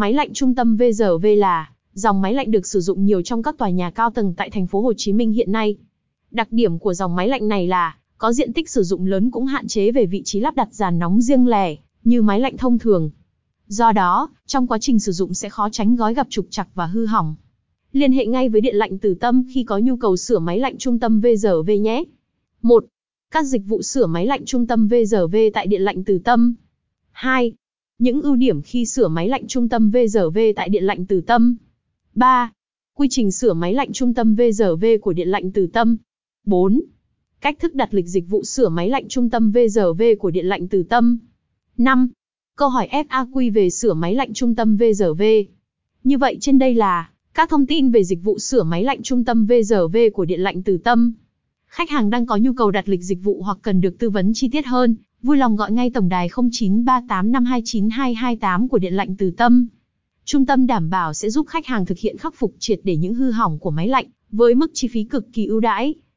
Máy lạnh trung tâm VRV là dòng máy lạnh được sử dụng nhiều trong các tòa nhà cao tầng tại thành phố Hồ Chí Minh hiện nay. Đặc điểm của dòng máy lạnh này là có diện tích sử dụng lớn cũng hạn chế về vị trí lắp đặt giàn nóng riêng lẻ, như máy lạnh thông thường. Do đó, trong quá trình sử dụng sẽ khó tránh gói gặp trục trặc và hư hỏng. Liên hệ ngay với Điện lạnh Từ Tâm khi có nhu cầu sửa máy lạnh trung tâm VRV nhé. 1. Các dịch vụ sửa máy lạnh trung tâm VRV tại Điện lạnh Từ Tâm. 2. Những ưu điểm khi sửa máy lạnh trung tâm VRV tại Điện lạnh Từ Tâm. 3. Quy trình sửa máy lạnh trung tâm VRV của Điện lạnh Từ Tâm. 4. Cách thức đặt lịch dịch vụ sửa máy lạnh trung tâm VRV của Điện lạnh Từ Tâm. 5. Câu hỏi FAQ về sửa máy lạnh trung tâm VRV. Như vậy trên đây là các thông tin về dịch vụ sửa máy lạnh trung tâm VRV của Điện lạnh Từ Tâm. Khách hàng đang có nhu cầu đặt lịch dịch vụ hoặc cần được tư vấn chi tiết hơn, vui lòng gọi ngay tổng đài 0938529228 của Điện lạnh Từ Tâm. Trung tâm đảm bảo sẽ giúp khách hàng thực hiện khắc phục triệt để những hư hỏng của máy lạnh với mức chi phí cực kỳ ưu đãi.